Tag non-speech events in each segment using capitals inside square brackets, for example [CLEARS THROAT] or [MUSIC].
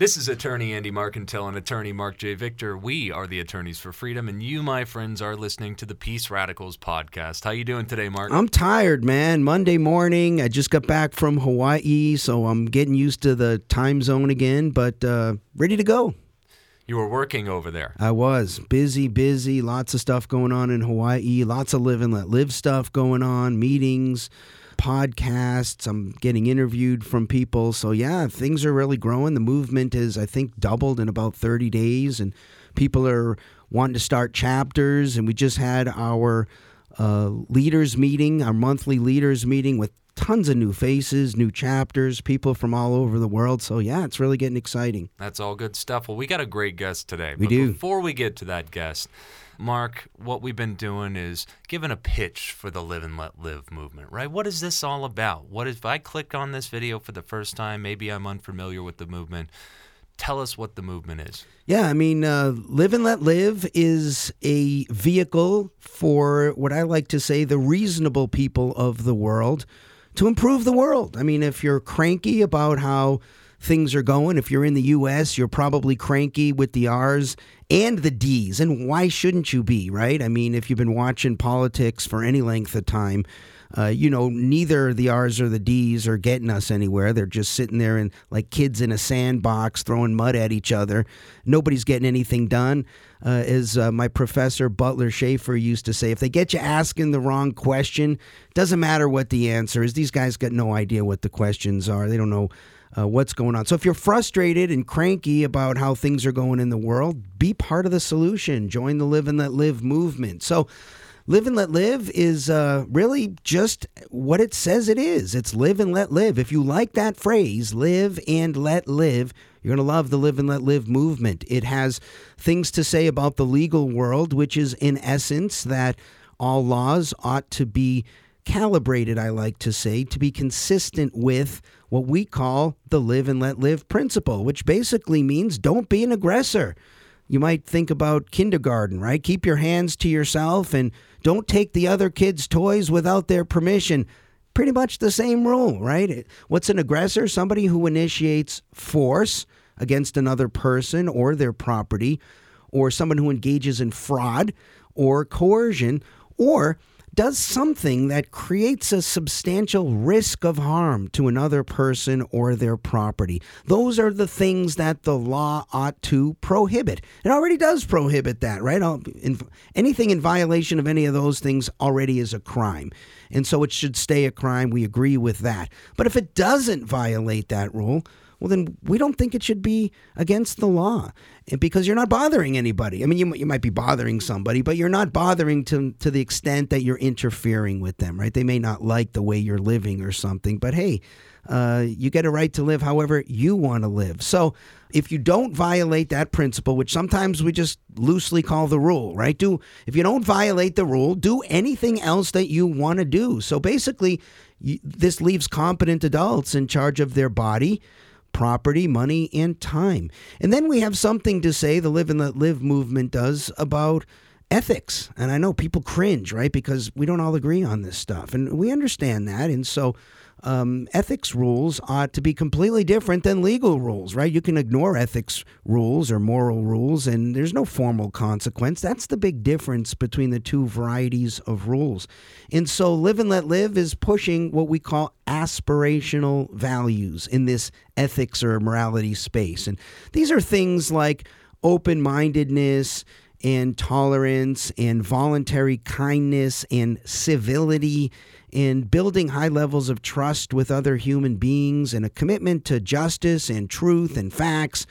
This is attorney Andy Marcantel and attorney Marc J. Victor. We are the attorneys for freedom, and you, my friends, are listening to the Peace Radicals podcast. How you doing today, Marc? I'm tired, man. Monday morning. I just got back from Hawaii, so I'm getting used to the time zone again, but uh, ready to go. You were working over there. I was busy, busy. Lots of stuff going on in Hawaii. Lots of live and let live stuff going on. Meetings podcasts. I'm getting interviewed from people. So, yeah, things are really growing. The movement is, I think, doubled in about 30 days, and people are wanting to start chapters. And we just had our uh, leaders meeting, our monthly leaders meeting with tons of new faces, new chapters, people from all over the world. So, yeah, it's really getting exciting. That's all good stuff. Well, we got a great guest today. We but do. Before we get to that guest, Marc, what we've been doing is giving a pitch for the Live and Let Live movement, right? What is this all about? What if I click on this video for the first time? Maybe I'm unfamiliar with the movement. Tell us what the movement is. Yeah, I mean, uh, Live and Let Live is a vehicle for what I like to say the reasonable people of the world to improve the world. I mean, if you're cranky about how things are going, if you're in the U.S., you're probably cranky with the R's and the D's. And why shouldn't you be, right? I mean, if you've been watching politics for any length of time, uh, you know, neither the R's or the D's are getting us anywhere. They're just sitting there and like kids in a sandbox throwing mud at each other. Nobody's getting anything done. Uh, as uh, my professor Butler Shaffer used to say, if they get you asking the wrong question, doesn't matter what the answer is. These guys got no idea what the questions are. They don't know uh, what's going on. So if you're frustrated and cranky about how things are going in the world, be part of the solution. Join the Live and Let Live movement. So Live and Let Live is uh, really just what it says it is. It's live and let live. If you like that phrase, live and let live, you're going to love the Live and Let Live movement. It has things to say about the legal world, which is in essence that all laws ought to be calibrated, I like to say, to be consistent with what we call the live and let live principle, which basically means don't be an aggressor. You might think about kindergarten, right? Keep your hands to yourself and don't take the other kids' toys without their permission. Pretty much the same rule, right? What's an aggressor? Somebody who initiates force against another person or their property, or someone who engages in fraud or coercion, or does something that creates a substantial risk of harm to another person or their property. Those are the things that the law ought to prohibit. It already does prohibit that, right? Anything in violation of any of those things already is a crime. And so it should stay a crime. We agree with that. But if it doesn't violate that rule, well, then we don't think it should be against the law because you're not bothering anybody. I mean, you, you might be bothering somebody, but you're not bothering to, to the extent that you're interfering with them, right? They may not like the way you're living or something, but hey, uh, you get a right to live however you want to live. So if you don't violate that principle, which sometimes we just loosely call the rule, right? Do if you don't violate the rule, do anything else that you want to do. So basically, you, this leaves competent adults in charge of their body property, money, and time. And then we have something to say, the Live and Let Live movement does, about ethics. And I know people cringe, right? Because we don't all agree on this stuff. And we understand that. And so um, ethics rules ought to be completely different than legal rules, right? You can ignore ethics rules or moral rules, and there's no formal consequence. That's the big difference between the two varieties of rules. And so, Live and Let Live is pushing what we call aspirational values in this ethics or morality space. And these are things like open mindedness and tolerance and voluntary kindness and civility in building high levels of trust with other human beings and a commitment to justice and truth and facts.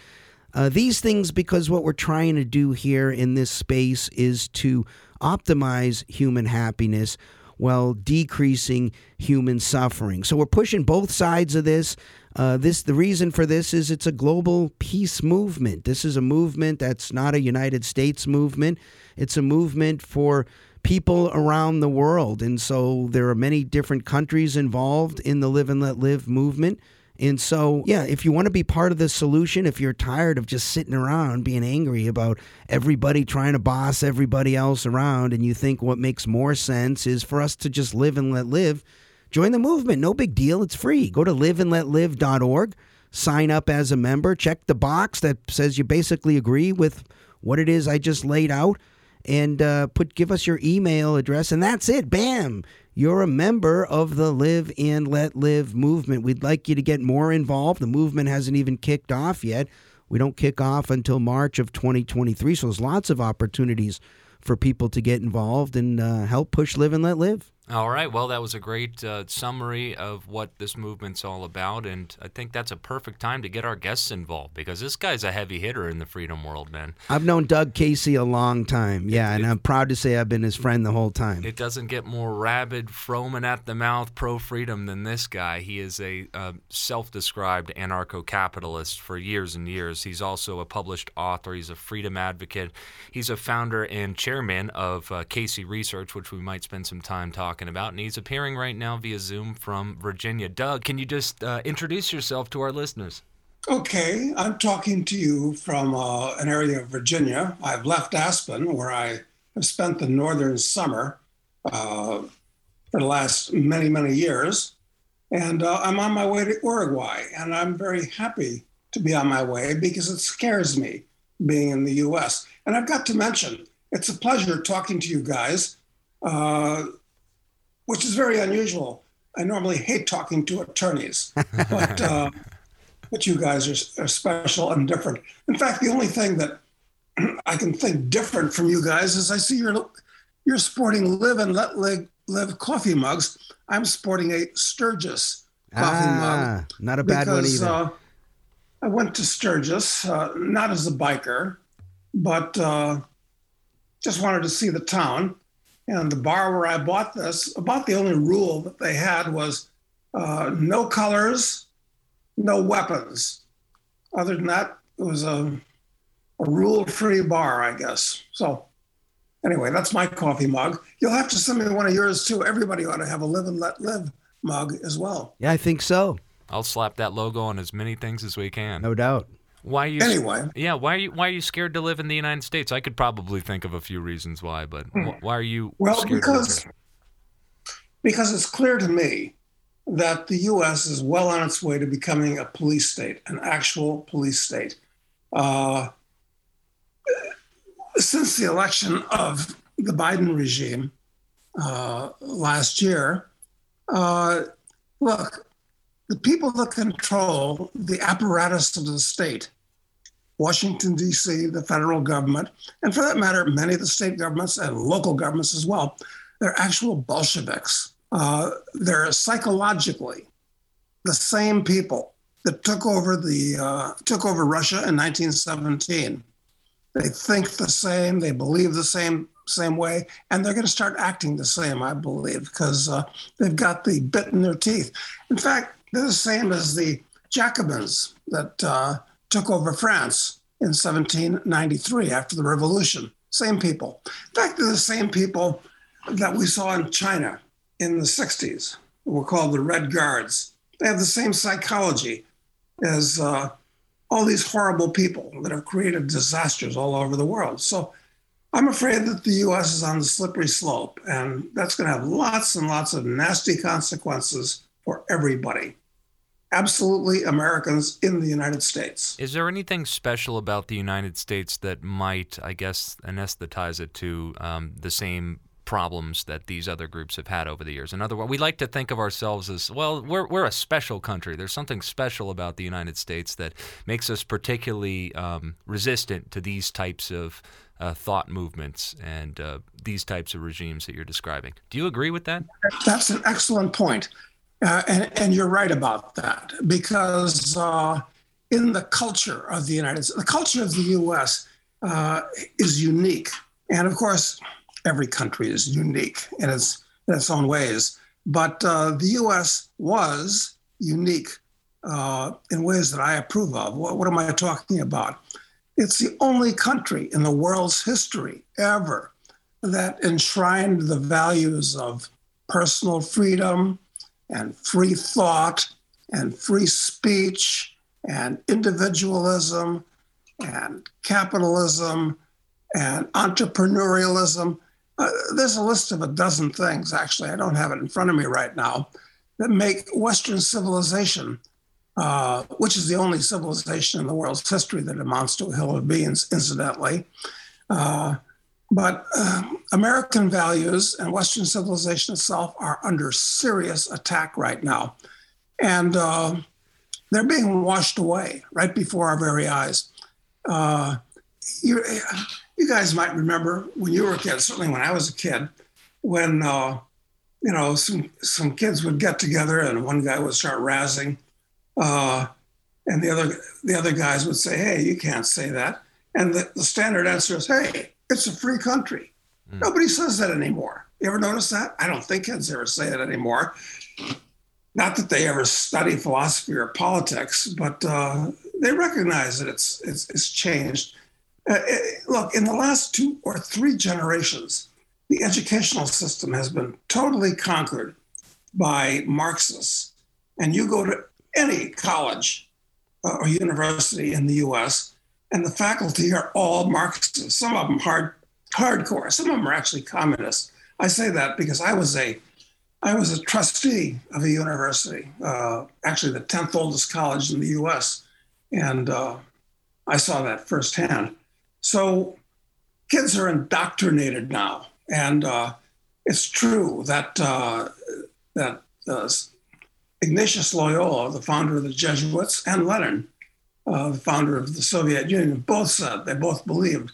Uh, these things, because what we're trying to do here in this space is to optimize human happiness while decreasing human suffering. So we're pushing both sides of this. Uh, this the reason for this is it's a global peace movement. This is a movement that's not a United States movement. It's a movement for people around the world. And so there are many different countries involved in the Live and Let Live movement. And so, yeah, if you want to be part of the solution, if you're tired of just sitting around being angry about everybody trying to boss everybody else around, and you think what makes more sense is for us to just live and let live, join the movement. No big deal. It's free. Go to liveandletlive.org. sign up as a member. Check the box that says you basically agree with what it is I just laid out, and uh, put give us your email address, and that's it. Bam. You're a member of the Live and Let Live movement. We'd like you to get more involved. The movement hasn't even kicked off yet. We don't kick off until March of 2023. So there's lots of opportunities for people to get involved and uh, help push Live and Let Live. All right. Well, that was a great uh, summary of what this movement's all about. And I think that's a perfect time to get our guests involved because this guy's a heavy hitter in the freedom world, man. I've known Doug Casey a long time. Yeah. It, and it, I'm proud to say I've been his friend the whole time. It doesn't get more rabid, foaming at the mouth, pro freedom than this guy. He is a uh, self described anarcho capitalist for years and years. He's also a published author, he's a freedom advocate. He's a founder and chairman of uh, Casey Research, which we might spend some time talking talking about, and he's appearing right now via Zoom from Virginia. Doug, can you just uh, introduce yourself to our listeners? Okay, I'm talking to you from uh, an area of Virginia. I've left Aspen, where I have spent the northern summer uh, for the last many, many years. And uh, I'm on my way to Uruguay, and I'm very happy to be on my way because it scares me being in the US. And I've got to mention, it's a pleasure talking to you guys. Uh, which is very unusual. I normally hate talking to attorneys, but [LAUGHS] uh, but you guys are, are special and different. In fact, the only thing that [CLEARS THROAT] I can think different from you guys is I see you're you're sporting live and let live, live coffee mugs. I'm sporting a Sturgis coffee ah, mug. Not a bad because, one either. Uh, I went to Sturgis, uh, not as a biker, but uh, just wanted to see the town. And the bar where I bought this, about the only rule that they had was uh, no colors, no weapons. Other than that, it was a, a rule free bar, I guess. So, anyway, that's my coffee mug. You'll have to send me one of yours too. Everybody ought to have a live and let live mug as well. Yeah, I think so. I'll slap that logo on as many things as we can. No doubt. Why are you anyway? Yeah, why are you why are you scared to live in the United States? I could probably think of a few reasons why, but hmm. why are you? Well, because because it's clear to me that the U.S. is well on its way to becoming a police state, an actual police state. Uh, since the election of the Biden regime uh, last year, uh, look, the people that control the apparatus of the state, Washington, D.C., the federal government, and for that matter, many of the state governments and local governments as well, they're actual Bolsheviks. Uh, they're psychologically the same people that took over the uh, took over Russia in 1917. They think the same, they believe the same same way, and they're going to start acting the same, I believe, because uh, they've got the bit in their teeth. In fact, they're the same as the Jacobins that uh, took over France in 1793 after the revolution. Same people. In fact, they're the same people that we saw in China in the 60s, were called the Red Guards. They have the same psychology as uh, all these horrible people that have created disasters all over the world. So I'm afraid that the US is on the slippery slope, and that's going to have lots and lots of nasty consequences for everybody absolutely Americans in the United States. Is there anything special about the United States that might, I guess, anesthetize it to um, the same problems that these other groups have had over the years? In other words, we like to think of ourselves as, well, we're, we're a special country. There's something special about the United States that makes us particularly um, resistant to these types of uh, thought movements and uh, these types of regimes that you're describing. Do you agree with that? That's an excellent point. Uh, and, and, you're right about that because uh, in the culture of the United States, the culture of the U.S. Uh, is unique, and of course, every country is unique in its in its own ways. But uh, the U.S. was unique uh, in ways that I approve of. What, what am I talking about? It's the only country in the world's history ever that enshrined the values of personal freedom and free thought and free speech and individualism and capitalism and entrepreneurialism. Uh, there's a list of a dozen things, actually. I don't have it in front of me right now, that make Western civilization uh, which is the only civilization in the world's history that amounts to a hill of beans, incidentally. Uh, but uh, American values and Western civilization itself are under serious attack right now. And uh, they're being washed away right before our very eyes. Uh, you, you guys might remember when you were a kid, certainly when I was a kid, when uh, you know some some kids would get together and one guy would start razzing, uh, and the other the other guys would say, "Hey, you can't say that." And the, the standard answer is, "Hey, it's a free country." Mm. Nobody says that anymore. You ever notice that? I don't think kids ever say it anymore. Not that they ever study philosophy or politics, but uh, they recognize that it's it's, it's changed. Uh, it, look, in the last two or three generations, the educational system has been totally conquered by Marxists. And you go to any college uh, or university in the US, and the faculty are all Marxists. Some of them hard, hardcore. Some of them are actually communists. I say that because I was a I was a trustee of a university, uh, actually the 10th oldest college in the US, and uh, I saw that firsthand. So kids are indoctrinated now, and uh, it's true that uh, that uh, Ignatius Loyola, the founder of the Jesuits, and Lenin, uh, the founder of the Soviet Union, both said they both believed,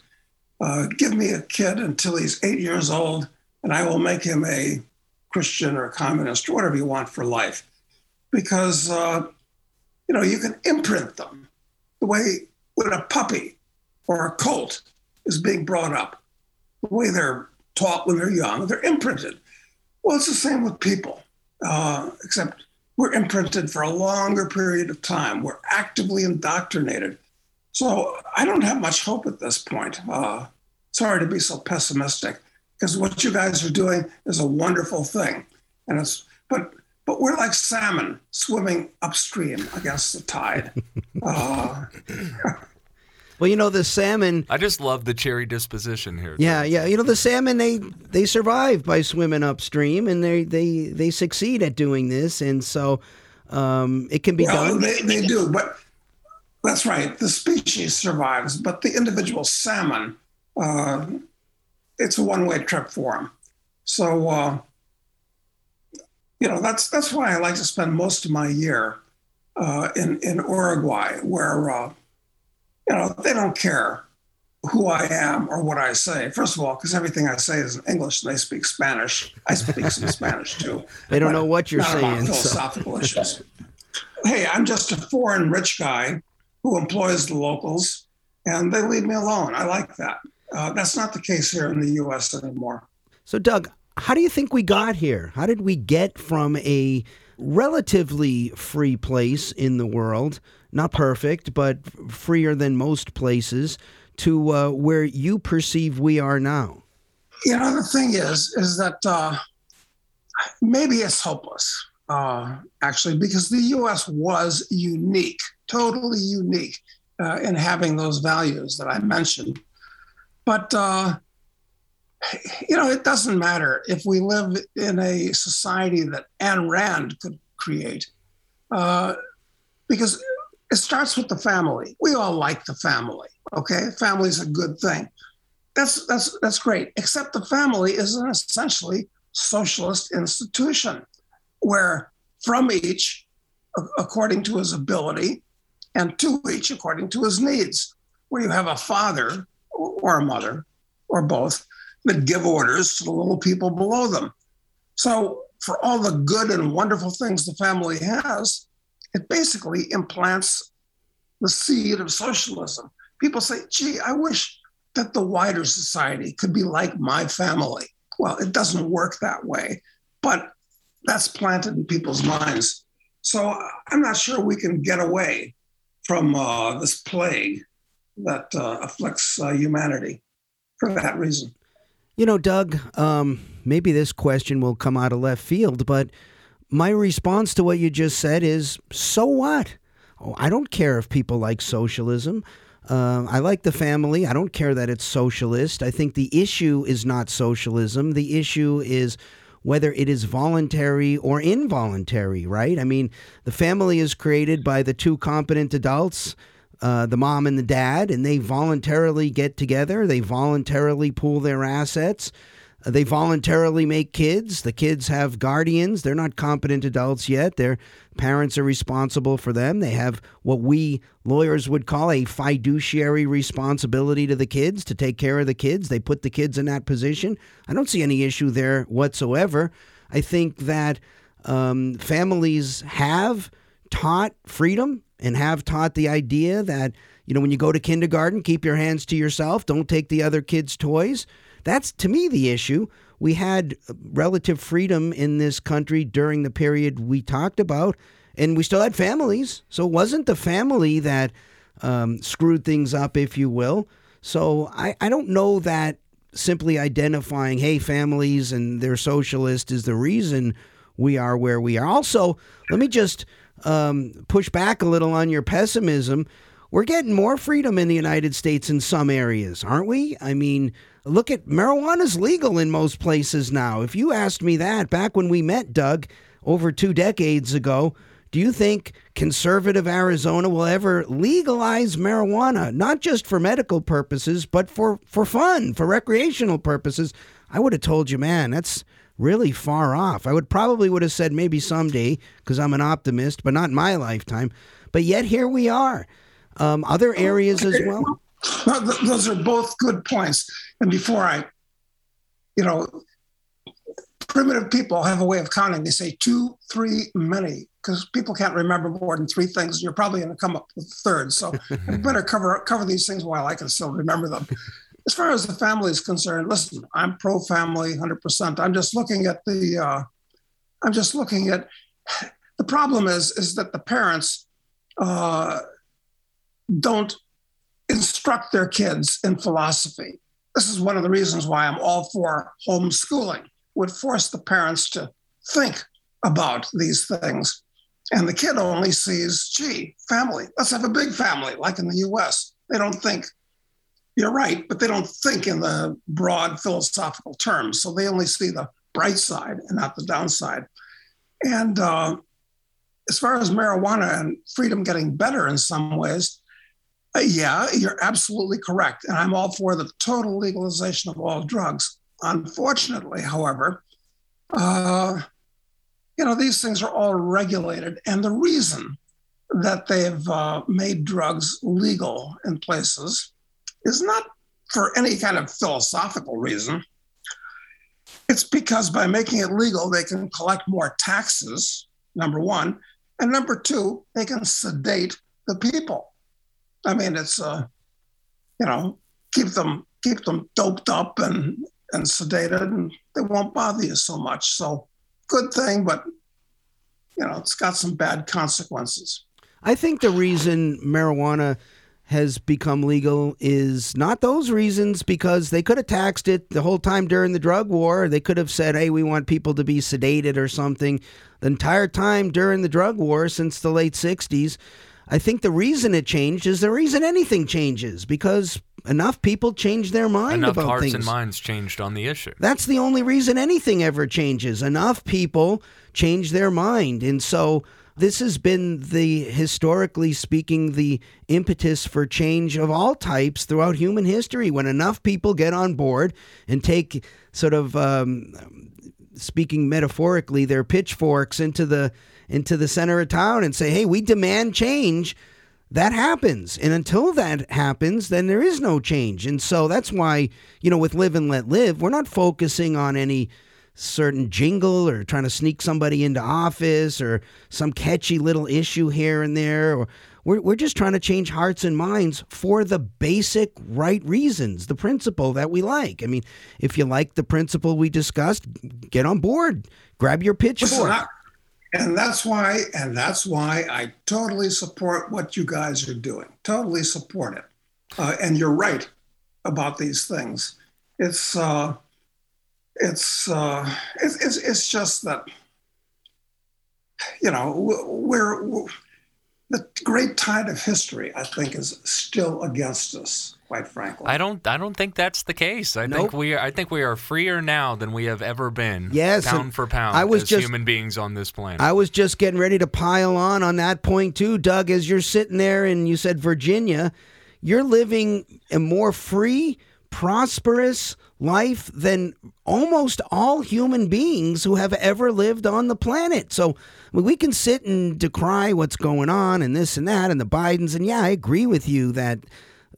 uh, "Give me a kid until he's eight years old, and I will make him a Christian or a communist or whatever you want for life," because uh, you know you can imprint them the way when a puppy or a colt is being brought up, the way they're taught when they're young, they're imprinted. Well, it's the same with people, uh, except we're imprinted for a longer period of time. We're actively indoctrinated. So I don't have much hope at this point. Uh, sorry to be so pessimistic, because what you guys are doing is a wonderful thing, and it's but but we're like salmon swimming upstream against the tide. [LAUGHS] Uh, well, you know the salmon. I just love the cherry disposition here. Yeah, yeah. You know the salmon they they survive by swimming upstream, and they they they succeed at doing this, and so um, it can be well, done. They, they do, but that's right. The species survives, but the individual salmon, uh, it's a one way trip for them. So uh, you know that's that's why I like to spend most of my year uh, in in Uruguay, where uh, you know, they don't care who I am or what I say. First of all, because everything I say is in English and they speak Spanish. I speak some Spanish too. [LAUGHS] They don't know what you're saying. Philosophical so. issues. Hey, I'm just a foreign rich guy who employs the locals, and they leave me alone. I like that. Uh, that's not the case here in the U.S. anymore. So, Doug, how do you think we got here? How did we get from a relatively free place in the world not perfect, but freer than most places, to uh, where you perceive we are now? You know, the thing is, is that uh, maybe it's hopeless, uh, actually, because the U.S. was unique, totally unique uh, in having those values that I mentioned. But uh, you know, it doesn't matter if we live in a society that Ayn Rand could create, uh, because it starts with the family. We all like the family. Okay, family's a good thing. That's that's that's great. Except the family is an essentially socialist institution, where from each, according to his ability, and to each according to his needs. Where you have a father or a mother or both that give orders to the little people below them. So for all the good and wonderful things the family has, it basically implants the seed of socialism. People say, gee, I wish that the wider society could be like my family. Well, it doesn't work that way, but that's planted in people's minds. So I'm not sure we can get away from uh, this plague that uh, afflicts uh, humanity for that reason. You know, Doug, um, maybe this question will come out of left field, but my response to what you just said is so what? Oh, I don't care if people like socialism. Uh, I like the family. I don't care that it's socialist. I think the issue is not socialism. The issue is whether it is voluntary or involuntary, right? I mean, the family is created by the two competent adults, uh, the mom and the dad, and they voluntarily get together. They voluntarily pool their assets. They voluntarily make kids. The kids have guardians. They're not competent adults yet. Their parents are responsible for them. They have what we lawyers would call a fiduciary responsibility to the kids to take care of the kids. They put the kids in that position. I don't see any issue there whatsoever. I think that um, families have taught freedom and have taught the idea that, you know, when you go to kindergarten, keep your hands to yourself, don't take the other kids' toys. That's to me the issue. We had relative freedom in this country during the period we talked about, and we still had families. So it wasn't the family that um, screwed things up, if you will. So I, I don't know that simply identifying, hey, families and they're socialist is the reason we are where we are. Also, let me just um, push back a little on your pessimism. We're getting more freedom in the United States in some areas, aren't we? I mean, Look at marijuana's legal in most places now. If you asked me that back when we met, Doug, over two decades ago, do you think conservative Arizona will ever legalize marijuana, not just for medical purposes, but for, for fun, for recreational purposes? I would have told you, man, that's really far off. I would probably would have said maybe someday because I'm an optimist, but not in my lifetime. But yet here we are. Um, other areas as well. Well. Those are both good points. And before I, you know, primitive people have a way of counting. They say two, three, many, because people can't remember more than three things. You're probably going to come up with a third. So [LAUGHS] I better cover cover these things while I can still remember them. As far as the family is concerned, listen, I'm pro family 100%. I'm just looking at the, uh, I'm just looking at, the problem is, is that the parents uh, don't instruct their kids in philosophy. This is one of the reasons why I'm all for homeschooling, would force the parents to think about these things. And the kid only sees, gee, family, let's have a big family, like in the US. They don't think, you're right, but they don't think in the broad philosophical terms. So they only see the bright side and not the downside. And uh, as far as marijuana and freedom getting better in some ways, yeah, you're absolutely correct. And I'm all for the total legalization of all drugs. Unfortunately, however, uh, you know, these things are all regulated. And the reason that they've uh, made drugs legal in places is not for any kind of philosophical reason. It's because by making it legal, they can collect more taxes, number one. And number two, they can sedate the people. I mean, it's uh, you know, keep them keep them doped up and and sedated, and they won't bother you so much. So, good thing, but you know, it's got some bad consequences. I think the reason marijuana has become legal is not those reasons because they could have taxed it the whole time during the drug war. They could have said, hey, we want people to be sedated or something the entire time during the drug war since the late 60s. I think the reason it changed is the reason anything changes because enough people change their mind enough about hearts things. and minds changed on the issue. That's the only reason anything ever changes. Enough people change their mind, and so this has been the historically speaking the impetus for change of all types throughout human history. When enough people get on board and take sort of um, speaking metaphorically their pitchforks into the into the center of town and say, hey, we demand change, that happens. And until that happens, then there is no change. And so that's why, you know, with Live and Let Live, we're not focusing on any certain jingle or trying to sneak somebody into office or some catchy little issue here and there or we're, we're just trying to change hearts and minds for the basic right reasons the principle that we like i mean if you like the principle we discussed get on board grab your pitchfork and that's why and that's why i totally support what you guys are doing. Totally support it. Uh, and you're right about these things. It's uh, it's, uh, it's it's it's just that you know we're, we're the great tide of history, I think, is still against us. Quite frankly, I don't. I don't think that's the case. I Nope. think we. Are, I think we are freer now than we have ever been. Yes, pound for pound. I was as just- human beings on this planet. I was just getting ready to pile on on that point too, Doug. As you're sitting there and you said Virginia, you're living a more free, prosperous life than almost all human beings who have ever lived on the planet. So I mean, we can sit and decry what's going on and this and that and the Bidens. And yeah, I agree with you that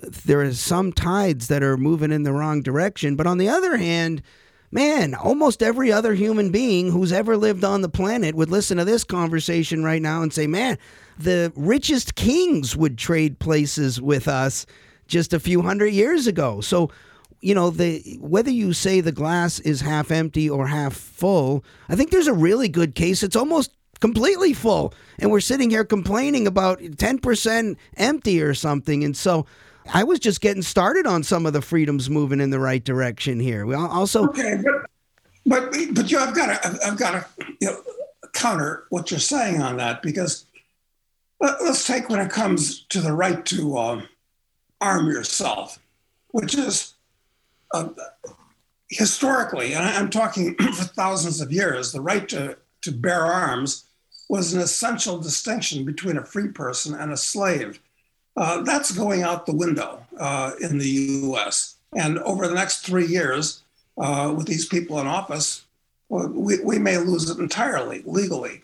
there are some tides that are moving in the wrong direction. But on the other hand, man, almost every other human being who's ever lived on the planet would listen to this conversation right now and say, man, the richest kings would trade places with us just a few hundred years ago. So, you know, the whether you say the glass is half empty or half full, I think there's a really good case. It's almost completely full. And we're sitting here complaining about 10% empty or something. And so I was just getting started on some of the freedoms moving in the right direction here. We also Okay, but but but you, I've got to I've got to you know, counter what you're saying on that because let, us take when it comes to the right to um, arm yourself, which is uh, historically, and I'm talking [CLEARS THROAT] for thousands of years, the right to to bear arms was an essential distinction between a free person and a slave. Uh, that's going out the window uh, in the U.S. And over the next three years, uh, with these people in office, well, we, we may lose it entirely legally.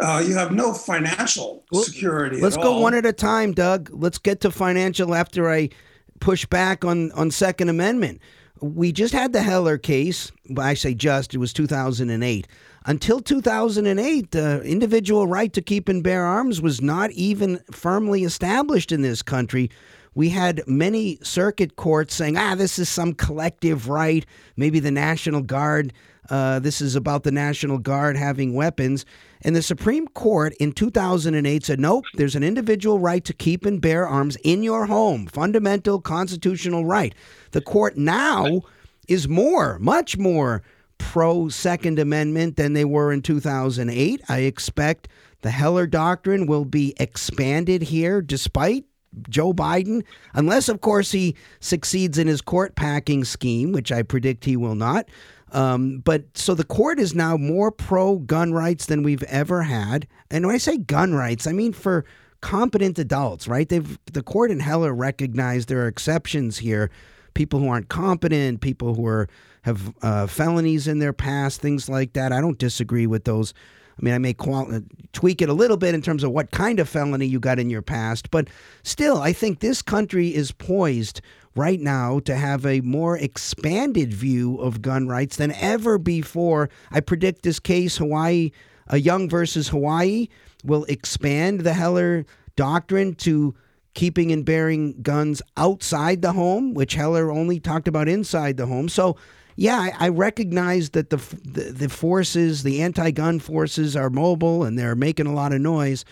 Uh, you have no financial security. Let's go all. one at a time, Doug. Let's get to financial after I push back on on Second Amendment. We just had the Heller case. I say just, it was 2008. Until 2008, the individual right to keep and bear arms was not even firmly established in this country. We had many circuit courts saying, ah, this is some collective right. Maybe the National Guard, uh, this is about the National Guard having weapons. And the Supreme Court in 2008 said, nope, there's an individual right to keep and bear arms in your home, fundamental constitutional right. The court now is more, much more pro Second Amendment than they were in 2008. I expect the Heller Doctrine will be expanded here despite Joe Biden, unless, of course, he succeeds in his court packing scheme, which I predict he will not. Um, but so the court is now more pro gun rights than we've ever had. And when I say gun rights, I mean for competent adults, right? They've the court in Heller recognized there are exceptions here. People who aren't competent, people who are have uh, felonies in their past, things like that. I don't disagree with those. I mean, I may qual- uh, tweak it a little bit in terms of what kind of felony you got in your past, but still, I think this country is poised right now to have a more expanded view of gun rights than ever before. I predict this case, Hawaii, a Young versus Hawaii, will expand the Heller doctrine to keeping and bearing guns outside the home, which Heller only talked about inside the home. So, yeah, I, I recognize that the, the the forces, the anti-gun forces, are mobile and they're making a lot of noise.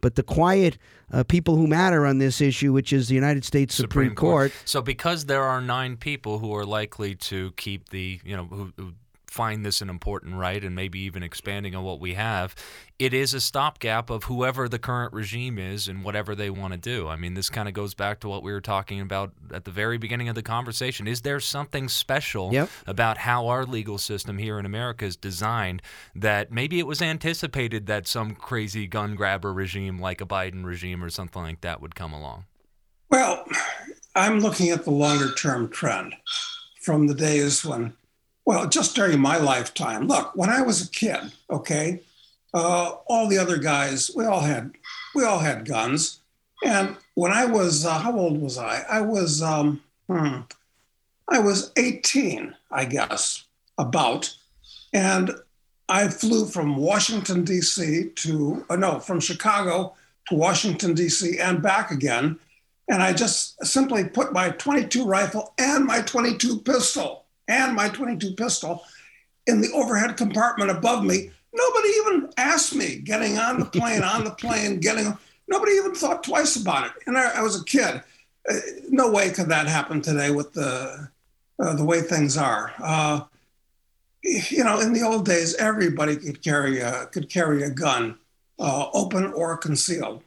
But the quiet uh, people who matter on this issue, which is the United States Supreme, Court, So because there are nine people who are likely to keep the, you know, who, who find this an important right and maybe even expanding on what we have, it is a stopgap of whoever the current regime is and whatever they want to do. I mean, this kind of goes back to what we were talking about at the very beginning of the conversation. Is there something special Yep. about how our legal system here in America is designed that maybe it was anticipated that some crazy gun grabber regime like a Biden regime or something like that would come along? Well, I'm looking at the longer term trend from the days when, well, just during my lifetime. Look, when I was a kid, okay, uh, all the other guys, we all had, we all had guns. And when I was, uh, how old was I? I was, um, hmm, I was 18, I guess, about. And I flew from Washington, D.C. to, uh, no, from Chicago to Washington, D.C. and back again. And I just simply put my 22 rifle and my 22 pistol and my 22 pistol in the overhead compartment above me. Nobody even asked me getting on the plane, on the plane, getting, nobody even thought twice about it. And I, I was a kid. Uh, no way could that happen today with the, uh, the way things are. Uh, you know, in the old days, everybody could carry a, could carry a gun, uh, open or concealed.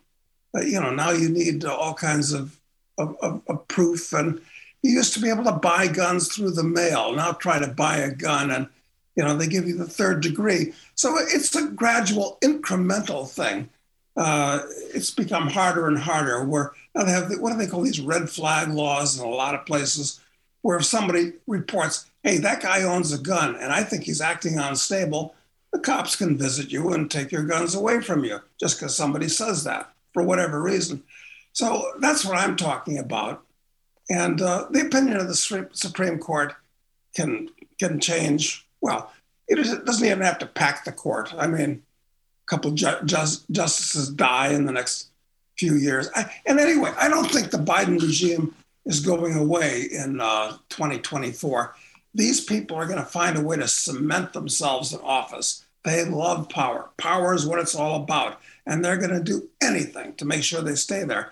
uh, you know, now you need all kinds of, of, of, of proof. And you used to be able to buy guns through the mail. Now try to buy a gun and, you know, they give you the third degree. So it's a gradual, incremental thing. Uh, it's become harder and harder. Where now they have what do they call these red flag laws in a lot of places, where if somebody reports, "Hey, that guy owns a gun, and I think he's acting unstable," the cops can visit you and take your guns away from you just because somebody says that for whatever reason. So that's what I'm talking about. And uh, the opinion of the Supreme Court can can change. Well, it doesn't even have to pack the court. I mean, a couple ju- ju- justices die in the next few years. I, and anyway, I don't think the Biden regime is going away in uh, 2024. These people are going to find a way to cement themselves in office. They love power. Power is what it's all about. And they're going to do anything to make sure they stay there.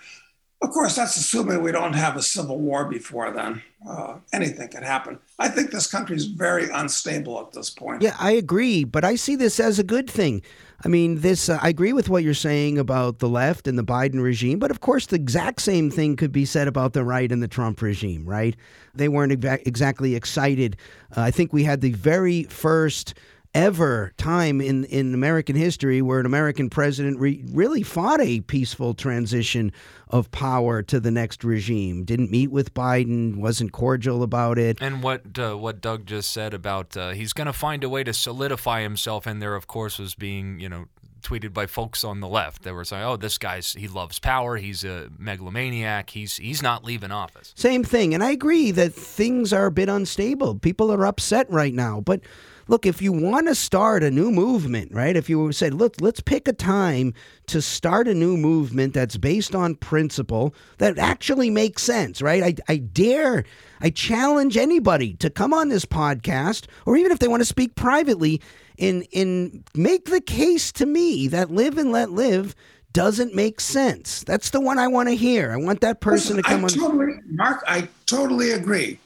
Of course, that's assuming we don't have a civil war before then. Uh, anything could happen. I think this country is very unstable at this point. Yeah, I agree, but I see this as a good thing. I mean, this, uh, I agree with what you're saying about the left and the Biden regime, but of course, the exact same thing could be said about the right and the Trump regime, right? They weren't exactly excited. Uh, I think we had the very first ever time in, in American history where an American president re- really fought a peaceful transition of power to the next regime. Didn't meet with Biden, wasn't cordial about it. And what uh, what Doug just said about uh, he's going to find a way to solidify himself, and there, of course, was being you know tweeted by folks on the left that were saying, "Oh, this guy's he loves power. He's a megalomaniac. He's he's not leaving office." Same thing, and I agree that things are a bit unstable. People are upset right now, but look, if you want to start a new movement, right? If you said, look, let's pick a time to start a new movement that's based on principle that actually makes sense, right? I, I dare, I challenge anybody to come on this podcast, or even if they want to speak privately, and, and make the case to me that live and let live doesn't make sense. That's the one I want to hear. I want that person Listen, to come I on. Totally, Marc, I totally agree.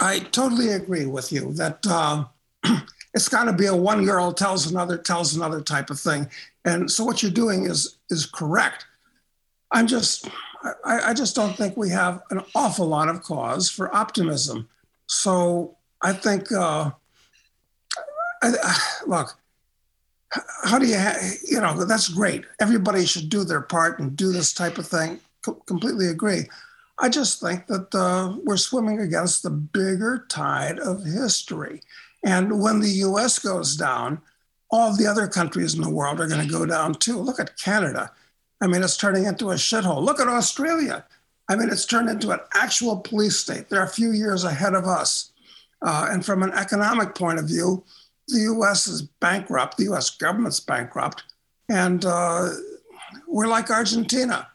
I totally agree with you that uh, [CLEARS THROAT] it's got to be a one girl tells another tells another type of thing. And so what you're doing is is correct. I'm just I, I just don't think we have an awful lot of cause for optimism. So i think uh, I, I, look how do you ha- you know that's great. Everybody should do their part and do this type of thing. Co- completely agree. I just think that uh, we're swimming against the bigger tide of history and when the US goes down, all the other countries in the world are going to go down too. Look at Canada. I mean, it's turning into a shithole. Look at Australia. I mean, it's turned into an actual police state. They're a few years ahead of us. Uh, and from an economic point of view, the US is bankrupt, the US government's bankrupt, and uh, we're like Argentina.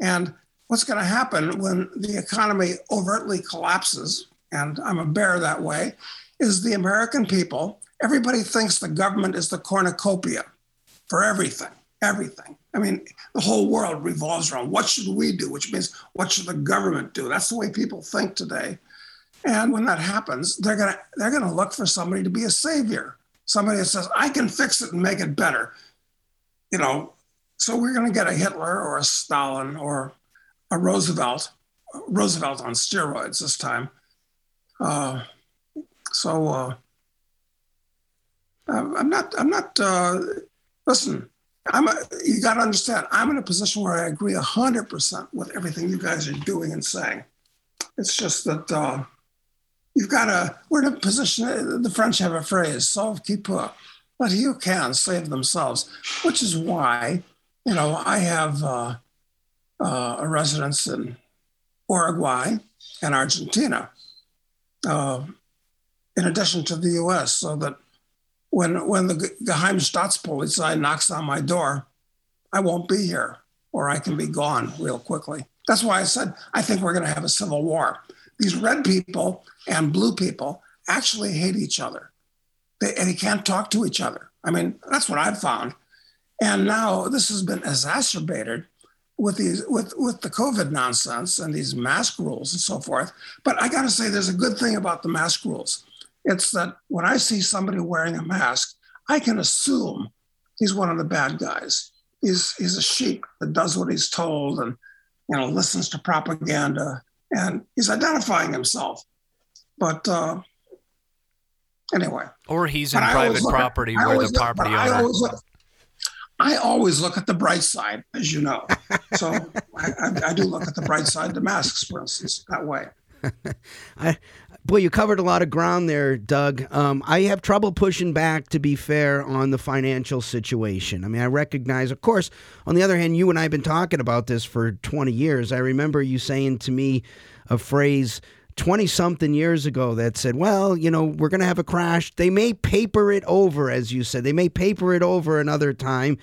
And what's going to happen when the economy overtly collapses, and I'm a bear that way, is the American people. Everybody thinks the government is the cornucopia for everything, everything. I mean, the whole world revolves around what should we do, which means what should the government do? That's the way people think today. And when that happens, they're gonna they're gonna look for somebody to be a savior, somebody that says, I can fix it and make it better. You know, so we're gonna get a Hitler or a Stalin or a Roosevelt, Roosevelt on steroids this time. Uh, so uh, I'm not. I'm not. Uh, listen, I'm. A, you got to understand. I'm in a position where I agree hundred percent with everything you guys are doing and saying. It's just that uh, you've got to. We're in a position. The French have a phrase: "Sauve qui peut." But you can save themselves, which is why, you know, I have uh, uh, a residence in Uruguay and Argentina. Uh, in addition to the US, so that when, when the Geheimstaatspolizei knocks on my door, I won't be here or I can be gone real quickly. That's why I said I think we're going to have a civil war. These red people and blue people actually hate each other. They, and they can't talk to each other. I mean, that's what I've found. And now this has been exacerbated with these with with the COVID nonsense and these mask rules and so forth. But I got to say, there's a good thing about the mask rules. It's that when I see somebody wearing a mask, I can assume he's one of the bad guys he's he's a sheep that does what he's told and you know listens to propaganda and he's identifying himself. But uh, anyway, or he's in private property at, where the property owner. I always, look, I always look at the bright side, as you know. So [LAUGHS] I, I, I, do look at the bright side. The masks, for instance, that way. [LAUGHS] I, boy, you covered a lot of ground there, Doug. Um, I have trouble pushing back, to be fair, on the financial situation. I mean, I recognize, of course, on the other hand, you and I have been talking about this for 20 years. I remember you saying to me a phrase 20 something years ago that said, well, you know, we're going to have a crash. They may paper it over, as you said. They may paper it over another time.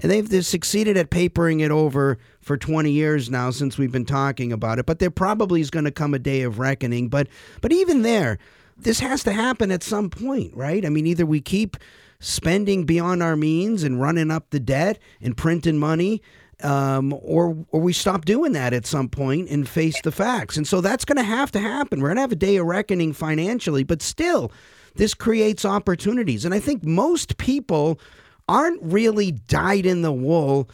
And they've they've succeeded at papering it over for 20 years now since we've been talking about it. But there probably is going to come a day of reckoning. But but even there, this has to happen at some point, right? I mean, either we keep spending beyond our means and running up the debt and printing money, um, or or we stop doing that at some point and face the facts. And so that's going to have to happen. We're going to have a day of reckoning financially, but still, this creates opportunities. And I think most people aren't really dyed in the wool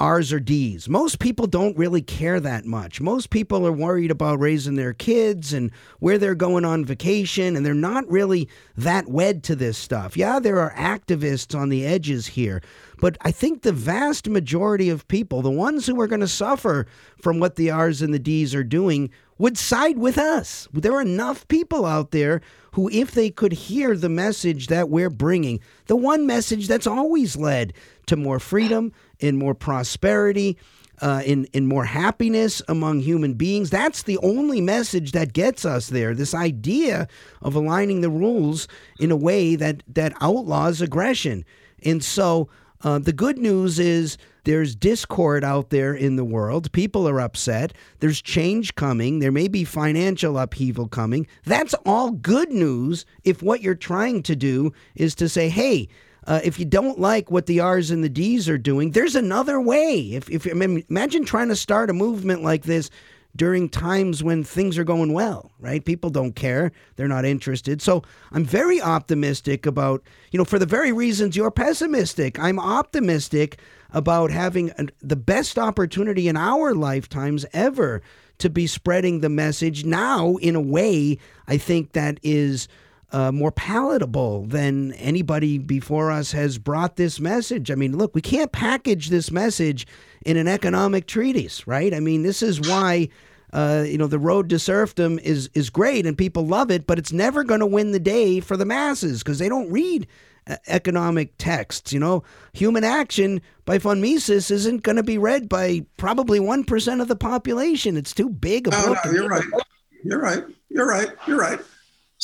R's or D's. Most people don't really care that much. Most people are worried about raising their kids and where they're going on vacation, and they're not really that wed to this stuff. Yeah, there are activists on the edges here, but I think the vast majority of people, the ones who are going to suffer from what the R's and the D's are doing, would side with us. There are enough people out there who, if they could hear the message that we're bringing, the one message that's always led to more freedom and more prosperity, uh, in in more happiness among human beings. That's the only message that gets us there. This idea of aligning the rules in a way that that outlaws aggression. And so uh, the good news is there's discord out there in the world. People are upset. There's change coming. There may be financial upheaval coming. That's all good news if what you're trying to do is to say, hey, uh, if you don't like what the R's and the D's are doing, there's another way. If, if I mean, imagine trying to start a movement like this during times when things are going well, right? People don't care. They're not interested. So I'm very optimistic about, you know, for the very reasons you're pessimistic. I'm optimistic about having the best opportunity in our lifetimes ever to be spreading the message now in a way I think that is uh, more palatable than anybody before us has brought this message. I mean, look, we can't package this message in an economic treatise, right? I mean, this is why. Uh, you know the road to serfdom is is great and people love it, but it's never going to win the day for the masses because they don't read uh, economic texts. You know, Human Action by von Mises isn't going to be read by probably one percent of the population. It's too big a book. No, you're right. You're right. You're right. You're right.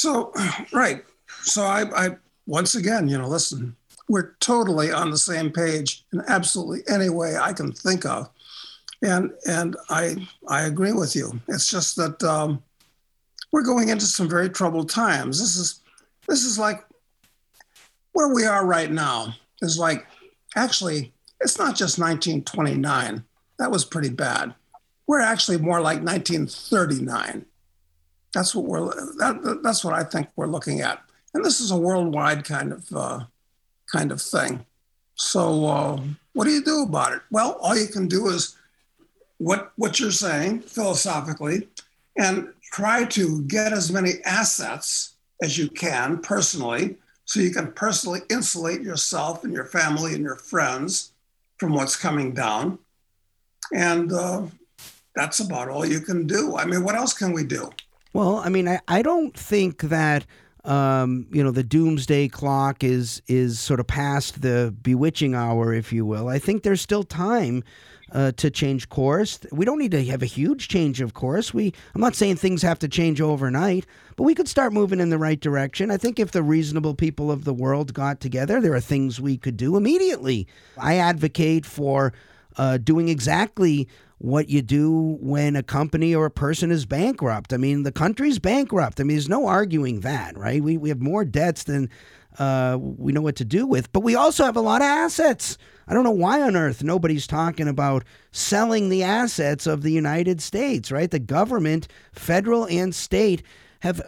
So, [CLEARS THROAT] right. So I, I, once again, you know, listen, we're totally on the same page in absolutely any way I can think of. And, and I, I agree with you. It's just that um, we're going into some very troubled times. This is, this is like where we are right now is like, actually, it's not just 1929. That was pretty bad. We're actually more like 1939. That's what we're that, that's what I think we're looking at, and this is a worldwide kind of uh, kind of thing. So uh, what do you do about it? Well, all you can do is what what you're saying philosophically, and try to get as many assets as you can personally, so you can personally insulate yourself and your family and your friends from what's coming down, and uh, that's about all you can do. I mean, what else can we do? Well, I mean, I, I don't think that um, you know the doomsday clock is is sort of past the bewitching hour, if you will. I think there's still time uh, to change course. We don't need to have a huge change of course. We I'm not saying things have to change overnight, but we could start moving in the right direction. I think if the reasonable people of the world got together, there are things we could do immediately. I advocate for uh, doing exactly what you do when a company or a person is bankrupt. I mean, the country's bankrupt. I mean, there's no arguing that, right? We, we have more debts than uh, we know what to do with, but we also have a lot of assets. I don't know why on earth nobody's talking about selling the assets of the United States, right? The government, federal and state, have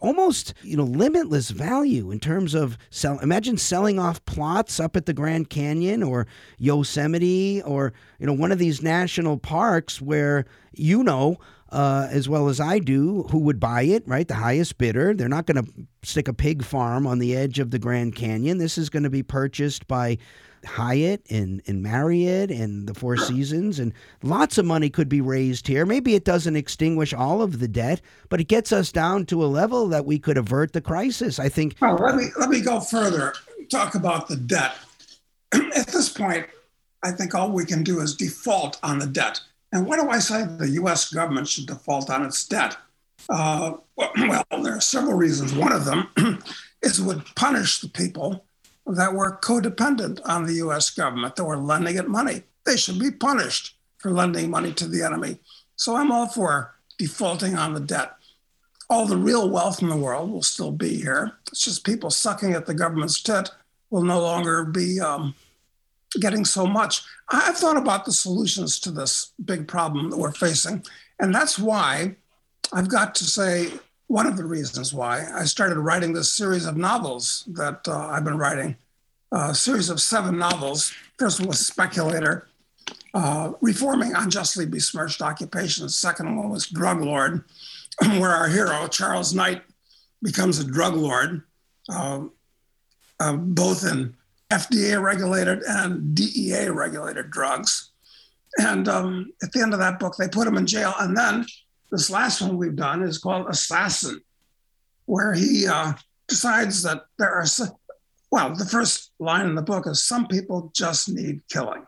almost you know limitless value in terms of sell. Imagine selling off plots up at the Grand Canyon or Yosemite or you know one of these national parks where you know uh, as well as I do who would buy it, right? The highest bidder. They're not going to stick a pig farm on the edge of the Grand Canyon. This is going to be purchased by Hyatt and, and Marriott and the Four Seasons, and lots of money could be raised here. Maybe it doesn't extinguish all of the debt, but it gets us down to a level that we could avert the crisis. I think. Well, let me let me go further. Talk about the debt. [CLEARS THROAT] At this point, I think all we can do is default on the debt. And why do I say the U.S. government should default on its debt? Uh, [CLEARS THROAT] well, there are several reasons. One of them [CLEARS THROAT] is it would punish the people that were codependent on the US government, that were lending it money. They should be punished for lending money to the enemy. So I'm all for defaulting on the debt. All the real wealth in the world will still be here. It's just people sucking at the government's tit will no longer be um, getting so much. I've thought about the solutions to this big problem that we're facing. And that's why I've got to say one of the reasons why I started writing this series of novels that uh, I've been writing, a series of seven novels. First one was Speculator, uh, Reforming Unjustly Besmirched Occupations. Second one was Drug Lord, [CLEARS THROAT] where our hero, Charles Knight, becomes a drug lord, uh, uh both in FDA regulated and DEA regulated drugs. And um, at the end of that book, they put him in jail. And then this last one we've done is called Assassin, where he uh, decides that there are, well, the first line in the book is some people just need killing.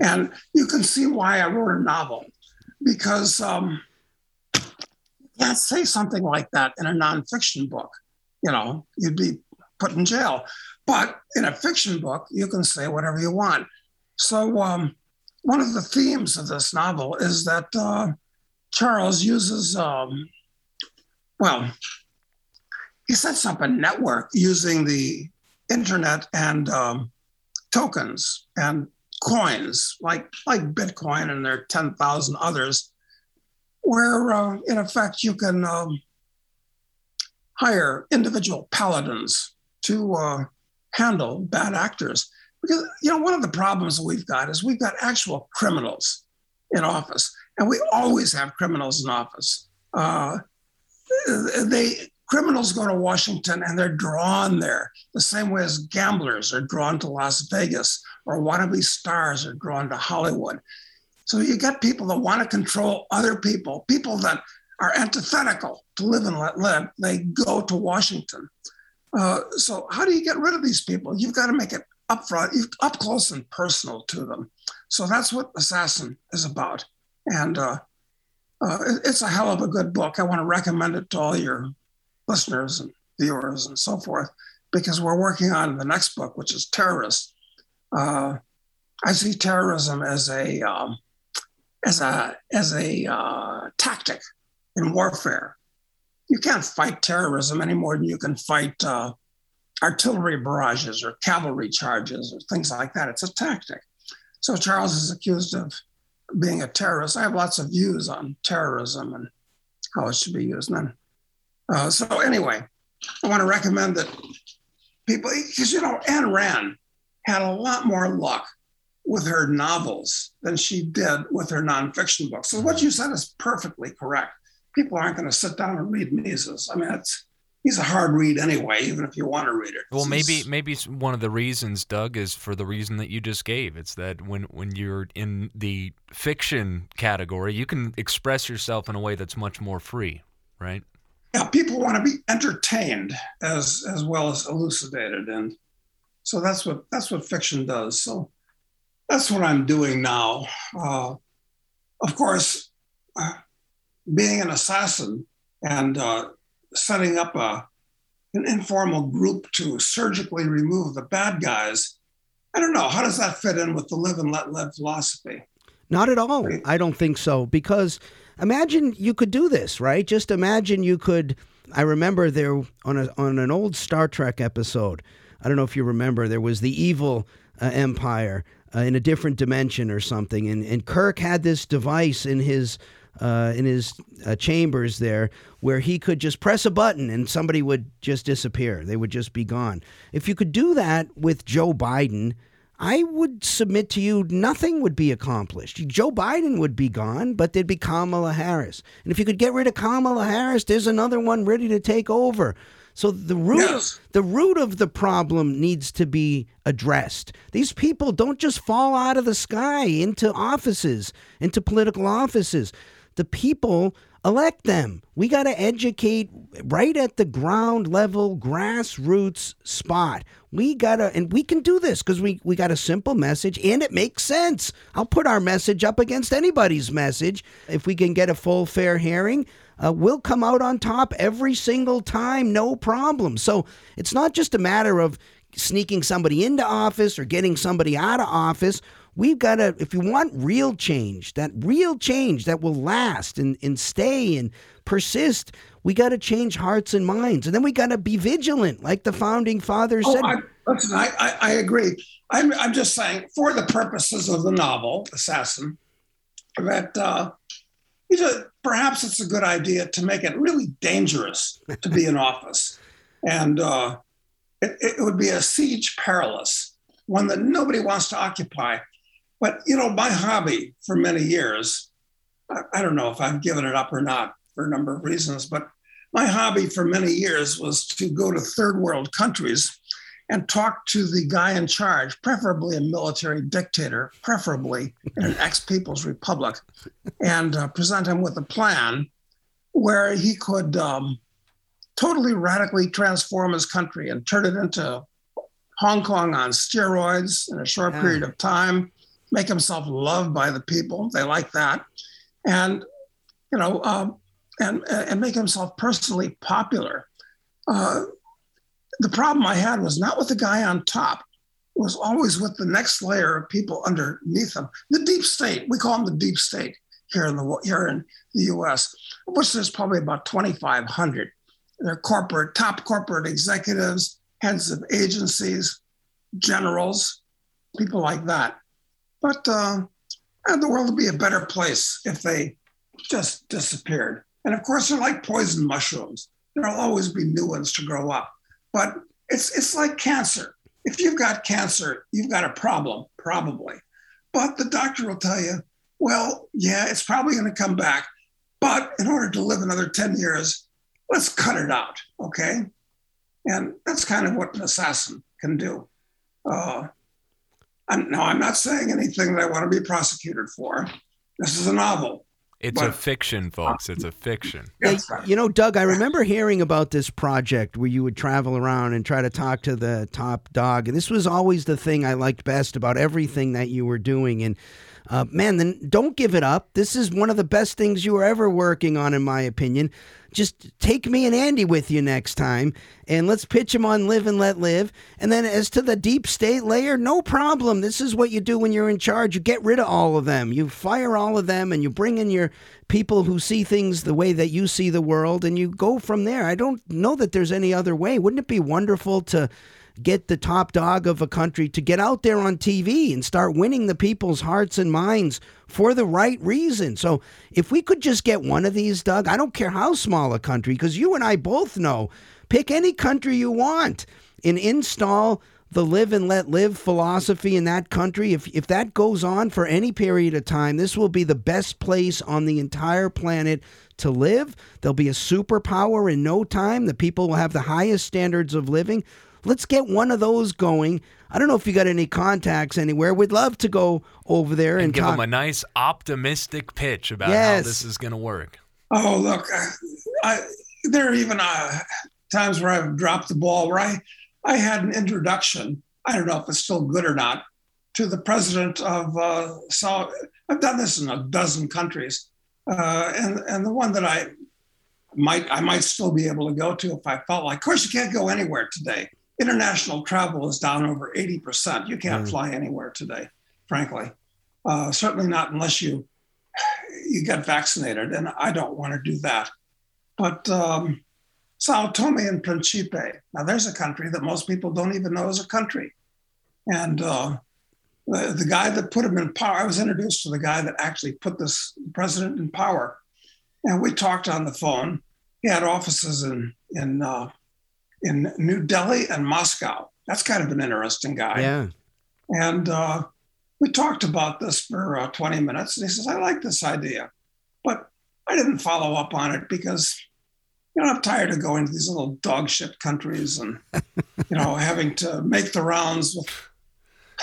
And you can see why I wrote a novel, because um, you can't say something like that in a nonfiction book. You know, you'd be put in jail. But in a fiction book, you can say whatever you want. So, um, one of the themes of this novel is that uh, Charles uses, um, well, he sets up a network using the internet and um, tokens and coins like like Bitcoin and there are 10,000 others, where uh, in effect you can um, hire individual paladins to uh, handle bad actors. Because you know one of the problems we've got is we've got actual criminals in office and we always have criminals in office. Uh, they criminals go to Washington and they're drawn there the same way as gamblers are drawn to Las Vegas or wannabe stars are drawn to Hollywood. So you get people that want to control other people, people that are antithetical to live and let live. They go to Washington. Uh, so how do you get rid of these people? You've got to make it upfront, up close and personal to them. So that's what Assassin is about. And uh, uh, it's a hell of a good book. I want to recommend it to all your listeners and viewers and so forth, because we're working on the next book, which is Terrorist. Uh, I see terrorism as a um, as a as a uh, tactic in warfare. You can't fight terrorism any more than you can fight uh, artillery barrages or cavalry charges or things like that. It's a tactic. So Charles is accused of being a terrorist. I have lots of views on terrorism and how it should be used. And uh, so anyway, I want to recommend that people, because you know, Ayn Rand had a lot more luck with her novels than she did with her nonfiction books. So what you said is perfectly correct. People aren't going to sit down and read Mises. I mean, it's he's a hard read anyway, even if you want to read it. Well, maybe maybe one of the reasons, Doug, is for the reason that you just gave. It's that when when you're in the fiction category, you can express yourself in a way that's much more free, right? Yeah, people want to be entertained as as well as elucidated, and so that's what that's what fiction does. So that's what I'm doing now. Uh, of course, uh, being an assassin and uh, setting up a, an informal group to surgically remove the bad guys. I don't know. How does that fit in with the live and let live philosophy? Not at all. I don't think so. Because imagine you could do this, right? Just imagine you could. I remember there on a, on an old Star Trek episode. I don't know if you remember. There was the evil uh, empire uh, in a different dimension or something, and and Kirk had this device in his uh, in his uh, chambers there where he could just press a button and somebody would just disappear. They would just be gone. If you could do that with Joe Biden, I would submit to you nothing would be accomplished. Joe Biden would be gone, but there'd be Kamala Harris. And if you could get rid of Kamala Harris, there's another one ready to take over. So the root Yes. the root of the problem needs to be addressed. These people don't just fall out of the sky into offices, into political offices. The people elect them. We got to educate right at the ground level, grassroots spot. We got to, and we can do this because we, we got a simple message and it makes sense. I'll put our message up against anybody's message. If we can get a full, fair hearing, uh, we'll come out on top every single time, no problem. So it's not just a matter of sneaking somebody into office or getting somebody out of office. We've got to, if you want real change, that real change that will last and, and stay and persist, we got to change hearts and minds. And then we got to be vigilant, like the founding fathers Oh, said. I, listen, I, I, I agree. I'm, I'm just saying, for the purposes of the novel, Assassin, that uh, you know, perhaps it's a good idea to make it really dangerous to be in [LAUGHS] office. And uh, it, it would be a siege perilous, one that nobody wants to occupy. But, you know, my hobby for many years, I, I don't know if I've given it up or not for a number of reasons, but my hobby for many years was to go to third world countries and talk to the guy in charge, preferably a military dictator, preferably in an ex People's Republic, and uh, present him with a plan where he could um, totally radically transform his country and turn it into Hong Kong on steroids in a short Yeah. period of time, make himself loved by the people. They like that. And, you know, um, and, and make himself personally popular. Uh, the problem I had was not with the guy on top. It was always with the next layer of people underneath him. The deep state, we call them the deep state here in the here in the U.S., which there's probably about 2,500. They're corporate, top corporate executives, heads of agencies, generals, people like that. But uh, the world would be a better place if they just disappeared. And of course, they're like poison mushrooms. There'll always be new ones to grow up. But it's it's like cancer. If you've got cancer, you've got a problem, probably. But the doctor will tell you, well, yeah, it's probably going to come back. But in order to live another 10 years, let's cut it out. Okay. And that's kind of what an assassin can do. Uh, I'm, no, I'm not saying anything that I want to be prosecuted for. This is a novel. It's a fiction, uh, folks. It's a fiction. Yeah, That's right. you know, Doug, I remember hearing about this project where you would travel around and try to talk to the top dog. And this was always the thing I liked best about everything that you were doing. And uh, man, then don't give it up. This is one of the best things you were ever working on, in my opinion. Just take me and Andy with you next time, and let's pitch them on Live and Let Live. And then, as to the deep state layer, no problem. This is what you do when you're in charge. You get rid of all of them. You fire all of them, and you bring in your people who see things the way that you see the world, and you go from there. I don't know that there's any other way. Wouldn't it be wonderful to? Get the top dog of a country to get out there on TV and start winning the people's hearts and minds for the right reason. So if we could just get one of these, Doug, I don't care how small a country, because you and I both know, pick any country you want and install the live and let live philosophy in that country. If if that goes on for any period of time, this will be the best place on the entire planet to live. There'll be a superpower in no time. The people will have the highest standards of living. Let's get one of those going. I don't know if you got any contacts anywhere. We'd love to go over there and, And give talk. them a nice optimistic pitch about how this is going to work. Oh, look, I, I, there are even uh, times where I've dropped the ball where I, I had an introduction. I don't know if it's still good or not to the president of uh, South. I've done this in a dozen countries, uh, and and the one that I might I might still be able to go to if I felt like. Of course, you can't go anywhere today. International travel is down over eighty percent. You can't Mm. fly anywhere today, frankly. Uh, certainly not unless you you get vaccinated, and I don't want to do that. But um, Sao Tome and Principe, now there's a country that most people don't even know is a country. And uh, the, the guy that put him in power, I was introduced to the guy that actually put this president in power. and we talked on the phone. He had offices in in uh, in New Delhi and Moscow. That's kind of an interesting guy. Yeah. And uh, we talked about this for uh, 20 minutes. And he says, I like this idea. But I didn't follow up on it because, you know, I'm tired of going to these little dog shit countries and, you know, having to make the rounds with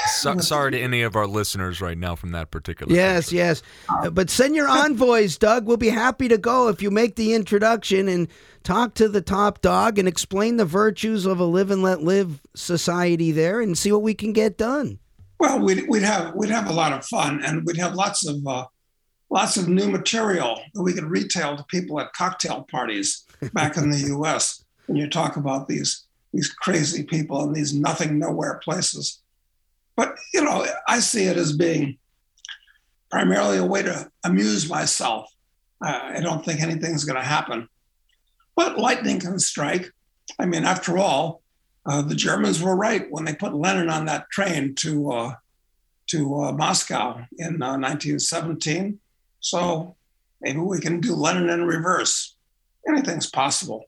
So, sorry to any of our listeners right now from that particular. Yes, country. yes. But send your envoys, Doug. We'll be happy to go if you make the introduction and talk to the top dog and explain the virtues of a live and let live society there and see what we can get done. Well, we'd, we'd have we'd have a lot of fun, and we'd have lots of uh, lots of new material that we could retail to people at cocktail parties back in the U.S. [LAUGHS] When you talk about these these crazy people in these nothing nowhere places, but you know, I see it as being primarily a way to amuse myself. Uh, I don't think anything's going to happen, but lightning can strike. I mean, after all, uh, the Germans were right when they put Lenin on that train to uh, to uh, Moscow in 1917. So maybe we can do Lenin in reverse. Anything's possible.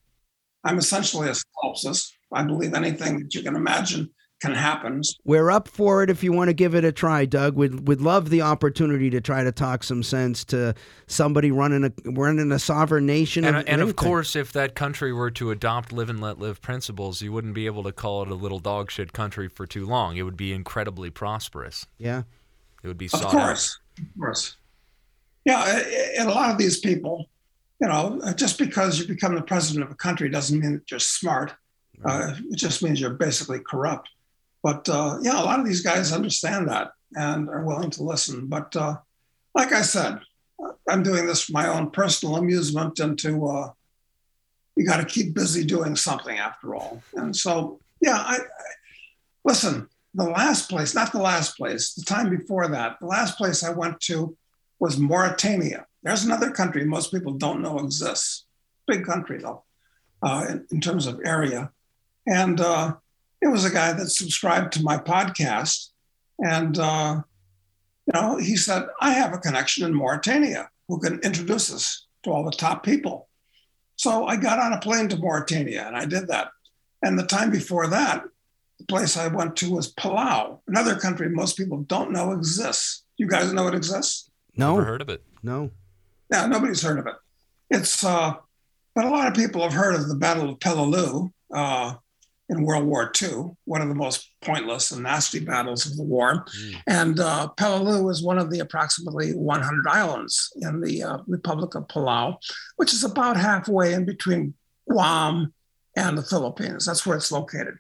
I'm essentially a solipsist. I believe anything that you can imagine can happen. We're up for it if you want to give it a try, Doug. We'd, we'd love the opportunity to try to talk some sense to somebody running a running a sovereign nation. And, or and of course, if that country were to adopt live and let live principles, you wouldn't be able to call it a little dog shit country for too long. It would be incredibly prosperous. yeah. It would be Of sought course, of course. Yeah, and a lot of these people, you know, just because you become the president of a country doesn't mean that you're smart. Uh, it just means you're basically corrupt. But uh, yeah, a lot of these guys understand that and are willing to listen. But uh, like I said, I'm doing this for my own personal amusement and to, uh, you got to keep busy doing something after all. And so, yeah, I, I listen, the last place, not the last place, the time before that, the last place I went to was Mauritania. There's another country most people don't know exists. Big country, though, uh, in, in terms of area. And uh, it was a guy that subscribed to my podcast. And, uh, you know, he said, I have a connection in Mauritania who can introduce us to all the top people. So I got on a plane to Mauritania and I did that. And the time before that, the place I went to was Palau, another country most people don't know exists. You guys know it exists? No. Never heard of it. No. Yeah, nobody's heard of it. It's, uh, but a lot of people have heard of the Battle of Peleliu uh, in World War II, one of the most pointless and nasty battles of the war. And uh, Peleliu is one of the approximately 100 islands in the uh, Republic of Palau, which is about halfway in between Guam and the Philippines. That's where it's located.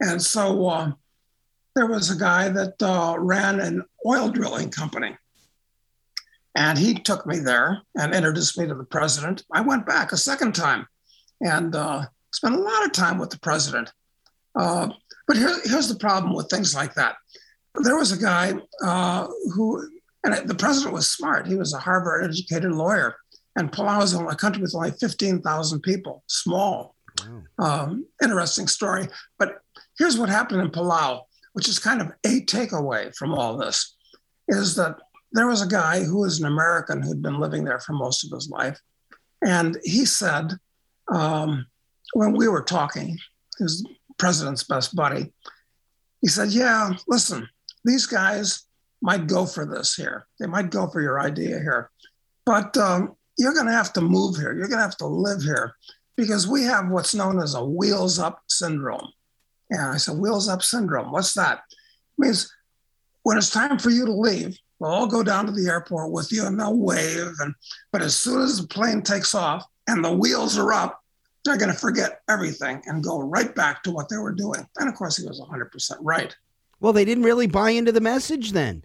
And so uh, there was a guy that uh, ran an oil drilling company. And he took me there and introduced me to the president. I went back a second time and uh, spent a lot of time with the president. Uh, but here, here's the problem with things like that. There was a guy uh, who, and the president was smart. He was a Harvard educated lawyer. And Palau is a country with only 15,000 people, small. Um, interesting story. But here's what happened in Palau, which is kind of a takeaway from all this, is that there was a guy who was an American who'd been living there for most of his life. And he said, um, when we were talking, his president's best buddy, he said, Yeah, listen, these guys might go for this here. They might go for your idea here. But um, you're going to have to move here. You're going to have to live here because we have what's known as a wheels up syndrome. And I said, Wheels up syndrome, what's that? It means when it's time for you to leave, we'll all go down to the airport with you and they'll wave. And but as soon as the plane takes off and the wheels are up, they're going to forget everything and go right back to what they were doing. And of course, he was 100% right. Well, they didn't really buy into the message then.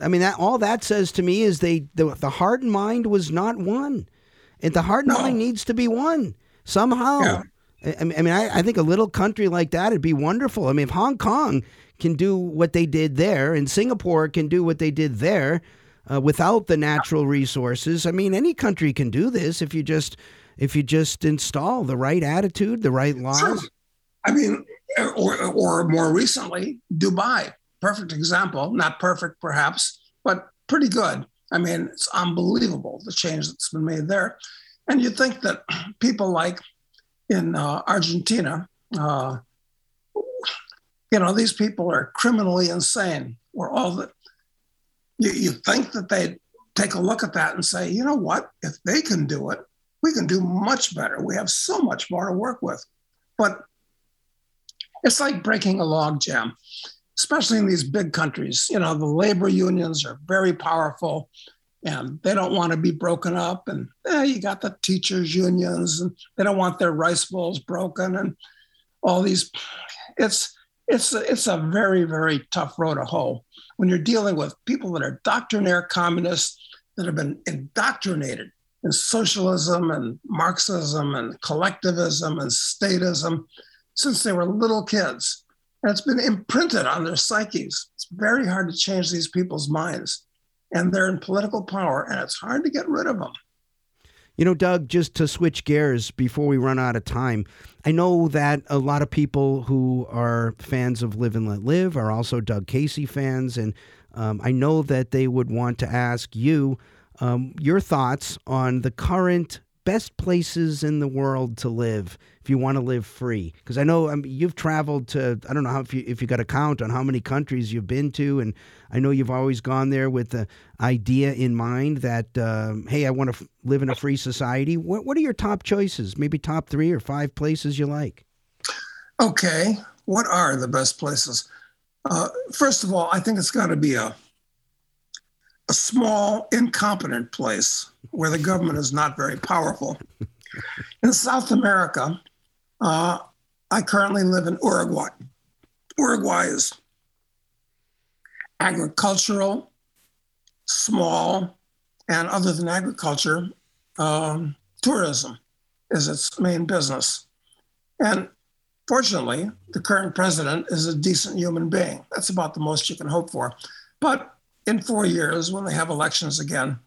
I mean, that all that says to me is they the, the heart and mind was not one, and the heart and No. mind needs to be one somehow. Yeah. I, mean, I, I think a little country like that would be wonderful. I mean, if Hong Kong can do what they did there, and Singapore can do what they did there, uh, without the natural resources, I mean, any country can do this if you just if you just install the right attitude, the right laws. Sure. I mean, or, or more recently, Dubai, perfect example. Not perfect, perhaps, but pretty good. I mean, it's unbelievable the change that's been made there. And you'd think that [CLEARS THROAT] people like in uh, Argentina, uh, you know, these people are criminally insane. Or all the you, you think that they'd take a look at that and say, you know what, if they can do it, we can do much better. We have so much more to work with. But it's like breaking a log jam, especially in these big countries. You know, the labor unions are very powerful and they don't want to be broken up. And eh, you got the teachers' unions and they don't want their rice bowls broken and all these. It's, it's, it's a very very tough road to hoe when you're dealing with people that are doctrinaire communists that have been indoctrinated in socialism and Marxism and collectivism and statism since they were little kids. And it's been imprinted on their psyches. It's very hard to change these people's minds. And they're in political power, and it's hard to get rid of them. You know, Doug, just to switch gears before we run out of time, I know that a lot of people who are fans of Live and Let Live are also Doug Casey fans. And um, I know that they would want to ask you um, your thoughts on the current best places in the world to live if you want to live free. Because I know you've traveled to I don't know how if you if you got a count on how many countries you've been to, and I know you've always gone there with the idea in mind that um, hey, I want to f- live in a free society. What what are your top choices? Maybe top three or five places you like. Okay, what are the best places? Uh, first of all, I think it's got to be a a small, incompetent place where the government is not very powerful. In South America, uh, I currently live in Uruguay. Uruguay is agricultural, small, and other than agriculture, um, tourism is its main business. And fortunately, the current president is a decent human being. That's about the most you can hope for. But in four years, when they have elections again,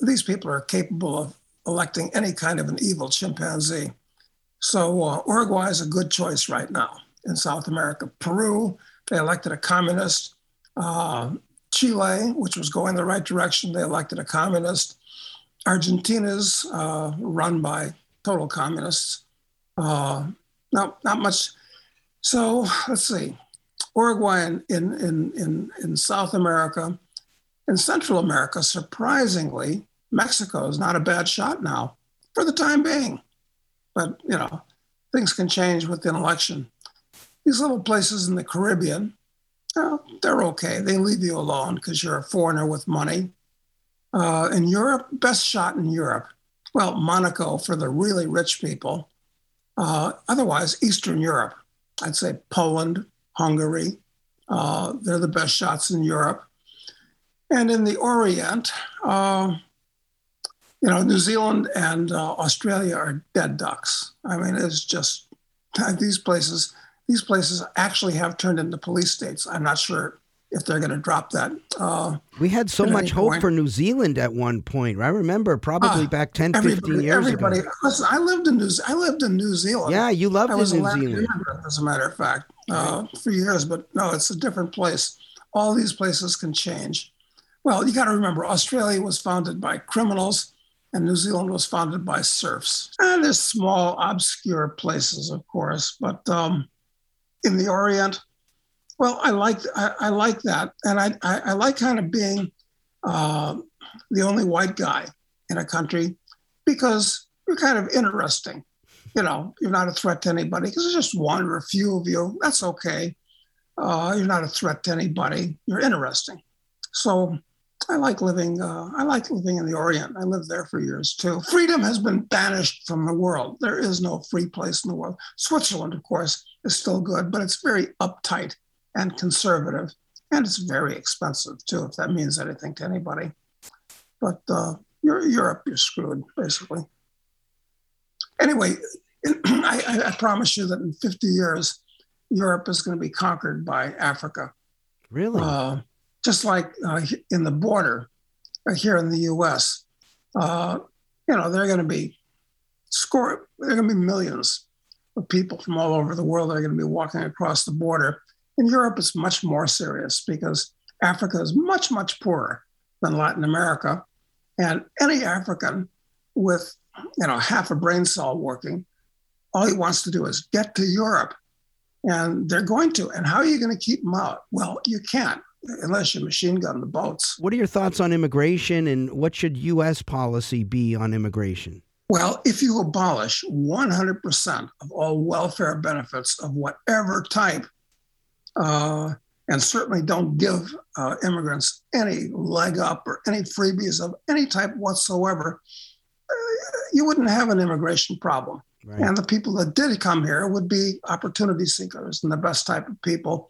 these people are capable of electing any kind of an evil chimpanzee. So uh, Uruguay is a good choice right now in South America. Peru, they elected a communist. Uh, Chile, which was going the right direction, they elected a communist. Argentina's uh, run by total communists. Uh, not, not much. So let's see. Uruguay in, in, in, in South America. In Central America, surprisingly, Mexico is not a bad shot now for the time being. But, you know, things can change with an election. These little places in the Caribbean, they're okay. They leave you alone because you're a foreigner with money. Uh, in Europe, best shot in Europe. Well, Monaco for the really rich people. Uh, otherwise, Eastern Europe. I'd say Poland, Hungary. Uh, they're the best shots in Europe. And in the Orient, uh, you know, New Zealand and uh, Australia are dead ducks. I mean, it's just these places. These places actually have turned into police states. I'm not sure if they're going to drop that. Uh, we had so much hope point. for New Zealand at one point. I remember probably uh, back 10, 15 years everybody, ago. Listen, I lived in New I lived in New Zealand. Yeah, you loved I was New Zealand. As a matter of fact, uh, for years, but no, it's a different place. All these places can change. Well, you got to remember, Australia was founded by criminals and New Zealand was founded by serfs. And there's small, obscure places, of course, but um, in the Orient, well, I like I, I like that, and I, I, I like kind of being uh, the only white guy in a country because you're kind of interesting. You know, you're not a threat to anybody because there's just one or a few of you. That's okay. Uh, you're not a threat to anybody. You're interesting. So I like living. Uh, I like living in the Orient. I lived there for years too. Freedom has been banished from the world. There is no free place in the world. Switzerland, of course, is still good, but it's very uptight and conservative, and it's very expensive too. If that means anything to anybody, but uh, you're Europe, you're screwed basically. Anyway, [CLEARS THROAT] I, I promise you that in 50 years, Europe is going to be conquered by Africa. Really? Uh, just like uh, in the border uh, here in the U.S. Uh, you know, they're going to be score. They're going to be millions of people from all over the world that are going to be walking across the border. In Europe, it's much more serious because Africa is much, much poorer than Latin America, and any African with you know half a brain cell working. All he wants to do is get to Europe, and they're going to. And how are you going to keep them out? Well, you can't unless you machine gun the boats. What are your thoughts on immigration, and what should U.S. policy be on immigration? Well, if you abolish 100% of all welfare benefits of whatever type, uh, and certainly don't give uh, immigrants any leg up or any freebies of any type whatsoever, uh, you wouldn't have an immigration problem. Right. And the people that did come here would be opportunity seekers and the best type of people.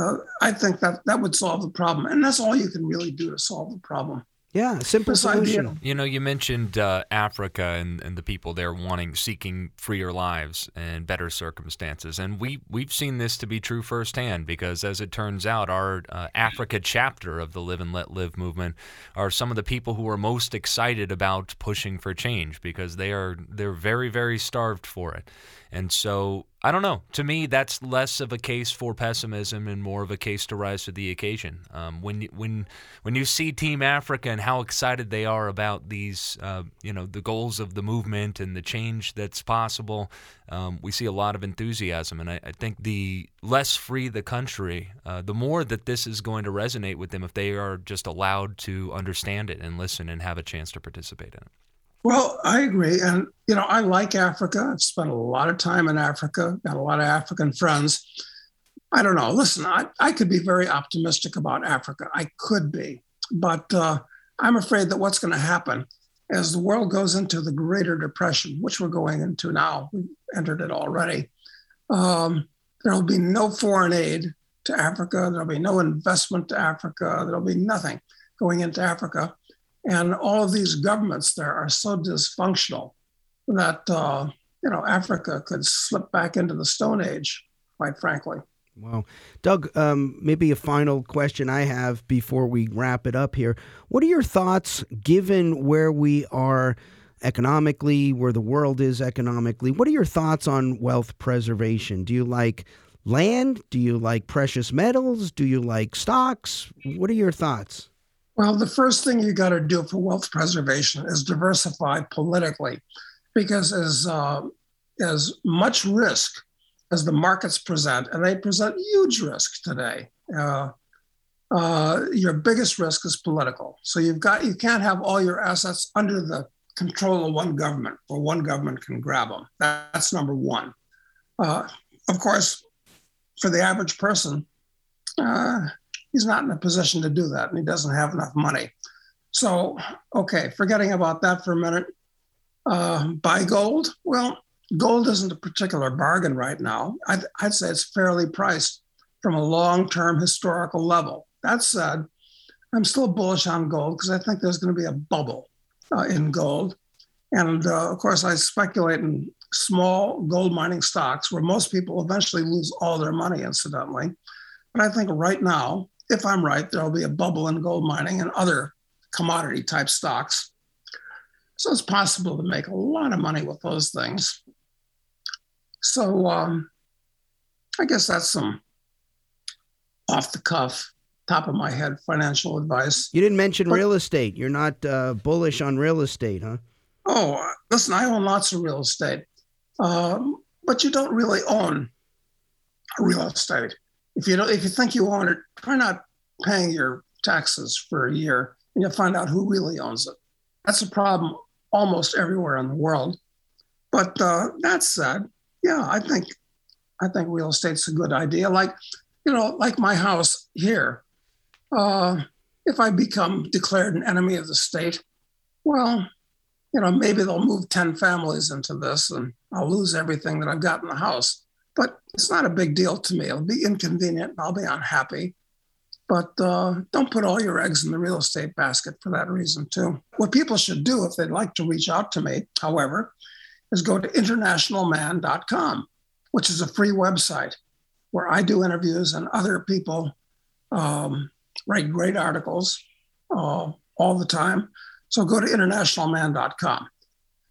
Uh, I think that that would solve the problem. And that's all you can really do to solve the problem. Yeah, simple solution. You know, you mentioned uh, Africa and, and the people there wanting, seeking freer lives and better circumstances, and we we've seen this to be true firsthand because, as it turns out, our uh, Africa chapter of the Live and Let Live movement are some of the people who are most excited about pushing for change because they are they're very very starved for it. And so I don't know. To me, that's less of a case for pessimism and more of a case to rise to the occasion. Um, when when when you see Team Africa and how excited they are about these, uh, you know, the goals of the movement and the change that's possible, um, we see a lot of enthusiasm. And I, I think the less free the country, uh, the more that this is going to resonate with them if they are just allowed to understand it and listen and have a chance to participate in it. Well, I agree. And, you know, I like Africa. I've spent a lot of time in Africa, got a lot of African friends. I don't know. Listen, I, I could be very optimistic about Africa. I could be. But uh, I'm afraid that what's going to happen as the world goes into the Greater Depression, which we're going into now, we've entered it already, um, there will be no foreign aid to Africa. There'll be no investment to Africa. There'll be nothing going into Africa. And all of these governments there are so dysfunctional that, uh, you know, Africa could slip back into the Stone Age, quite frankly. Well, Doug, um, maybe a final question I have before we wrap it up here. What are your thoughts, given where we are economically, where the world is economically? What are your thoughts on wealth preservation? Do you like land? Do you like precious metals? Do you like stocks? What are your thoughts? Well, the first thing you got to do for wealth preservation is diversify politically, because as uh, as much risk as the markets present, and they present huge risk today. Uh, uh, your biggest risk is political. So you've got you can't have all your assets under the control of one government, or one government can grab them. That's number one. Uh, of course, for the average person, uh, he's not in a position to do that and he doesn't have enough money. So, okay, forgetting about that for a minute. Uh, buy gold? Well, gold isn't a particular bargain right now. I'd, I'd say it's fairly priced from a long term historical level. That said, I'm still bullish on gold because I think there's going to be a bubble uh, in gold. And uh, of course, I speculate in small gold mining stocks where most people eventually lose all their money, incidentally. But I think right now, if I'm right, there'll be a bubble in gold mining and other commodity type stocks. So it's possible to make a lot of money with those things. So um, I guess that's some off the cuff, top of my head financial advice. You didn't mention but, real estate. You're not uh, bullish on real estate, huh? Oh, listen, I own lots of real estate, um, but you don't really own real estate if you don't, if you think you own it, try not paying your taxes for a year, and you'll find out who really owns it. That's a problem almost everywhere in the world. But uh, that said, yeah, I think I think real estate's a good idea. Like, you know, like my house here. Uh, if I become declared an enemy of the state, well, you know, maybe they'll move 10 families into this and I'll lose everything that I've got in the house. But it's not a big deal to me. It'll be inconvenient. I'll be unhappy. But uh, don't put all your eggs in the real estate basket for that reason, too. What people should do if they'd like to reach out to me, however, is go to internationalman.com, which is a free website where I do interviews and other people um, write great articles uh, all the time. So go to internationalman.com.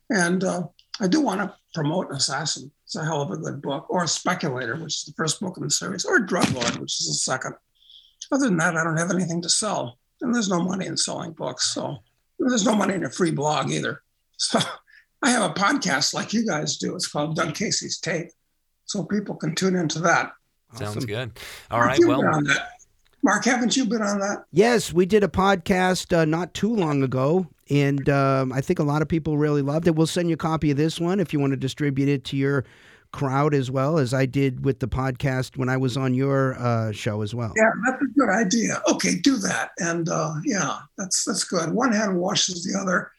And uh, I do want to promote Assassin. It's a hell of a good book, or Speculator, which is the first book in the series, or Drug Lord, which is the second. Other than that, I don't have anything to sell. And there's no money in selling books. So there's no money in a free blog either. [LAUGHS] So I have a podcast like you guys do. It's called Doug Casey's Take. So people can tune into that. Sounds Awesome. good. All Marc, right. Well, been on that. Marc, haven't you been on that? Yes, we did a podcast uh, not too long ago, and um, I think a lot of people really loved it. We'll send you a copy of this one if you want to distribute it to your crowd as well as I did with the podcast when I was on your uh, show as well. Yeah, that's a good idea. Okay, do that. And uh, yeah, that's that's good. One hand washes the other.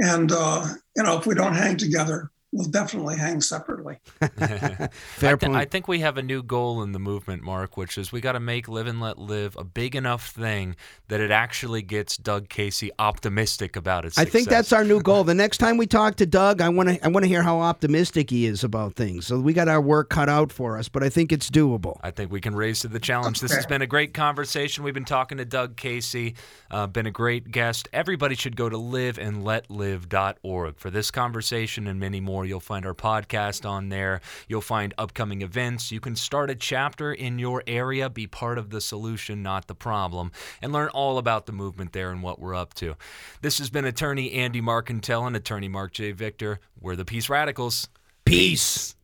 And uh, you know, if we don't hang together, we'll definitely hang separately. [LAUGHS] Fair I, thi- point. I think we have a new goal in the movement, Marc, which is we got to make Live and Let Live a big enough thing that it actually gets Doug Casey optimistic about its I think that's our new goal. The next time we talk to Doug, I want to I want to hear how optimistic he is about things. So we got our work cut out for us, but I think it's doable. I think we can raise to the challenge. This has been a great conversation. We've been talking to Doug Casey, uh, been a great guest. Everybody should go to liveandletlive.org for this conversation and many more. You'll find our podcast on there. You'll find upcoming events. You can start a chapter in your area, be part of the solution, not the problem, and learn all about the movement there and what we're up to. This has been attorney Andy Markentel and attorney Marc J. Victor. We're the Peace Radicals. Peace.